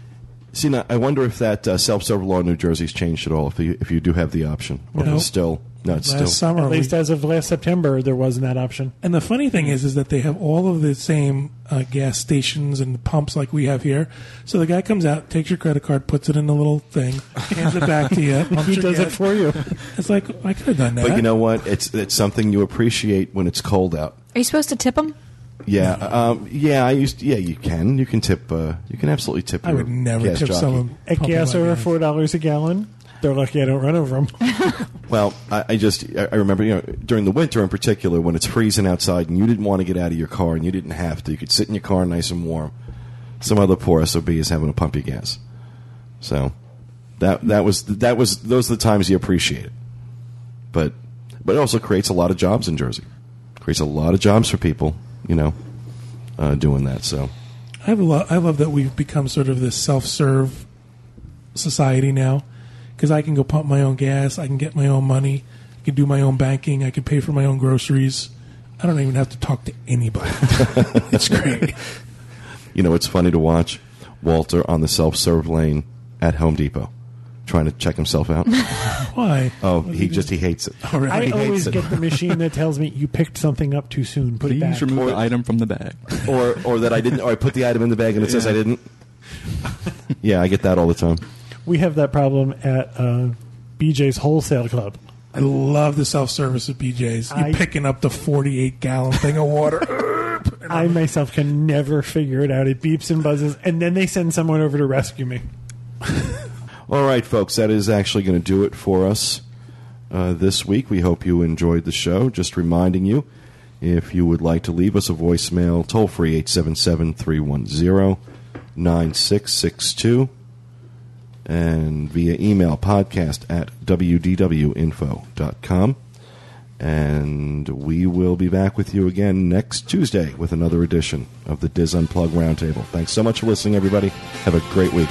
See, now, I wonder if that uh, self-serve law in New Jersey's changed at all. If you if you do have the option, or if it's still no, it's Last still. summer, At we- least as of last September, there wasn't that option. And the funny thing is, is that they have all of the same uh, gas stations and pumps like we have here. So the guy comes out, takes your credit card, puts it in the little thing, hands it back to you. *laughs* pumps He your does it for you. It's like I could have done that. But you know what? It's it's something you appreciate when it's cold out. Are you supposed to tip them? Yeah, um, yeah. I used. Yeah, you can. You can tip. Uh, you can absolutely tip. I your would never gas tip jockey. someone At gas over four dollars a gallon, they're lucky I don't run over them. *laughs* Well, I, I just I remember you know during the winter in particular when it's freezing outside and you didn't want to get out of your car and you didn't have to. You could sit in your car nice and warm. Some other poor sob is having to pump your gas. So that that was that was those are the times you appreciate it. But but it also creates a lot of jobs in Jersey. Creates a lot of jobs for people. You know, uh, doing that. So I have a lot, I love that we've become sort of this self-serve society now, because I can go pump my own gas, I can get my own money, I can do my own banking, I can pay for my own groceries. I don't even have to talk to anybody. *laughs* it's great. you know it's funny to watch Walter on the self-serve lane at Home Depot, trying to check himself out. *laughs* Why? Oh, he just he hates it. All right. I He hates always it. get the machine that tells me you picked something up too soon. Put it Please back. remove Or- the item from the bag. or or that I didn't, or I put the item in the bag and it says I didn't. Yeah, I get that all the time. We have that problem at uh, BJ's Wholesale Club. I love the self-service at BJ's. You're I- picking up the 48 gallon thing of water. *laughs* I myself can never figure it out. It beeps and buzzes, and then they send someone over to rescue me. *laughs* All right, folks, that is actually going to do it for us uh, this week. We hope you enjoyed the show. Just reminding you, if you would like to leave us a voicemail, toll free 877 310 9662 and via email podcast at wdwinfo.com. And we will be back with you again next Tuesday with another edition of the Dis Unplugged Roundtable. Thanks so much for listening, everybody. Have a great week.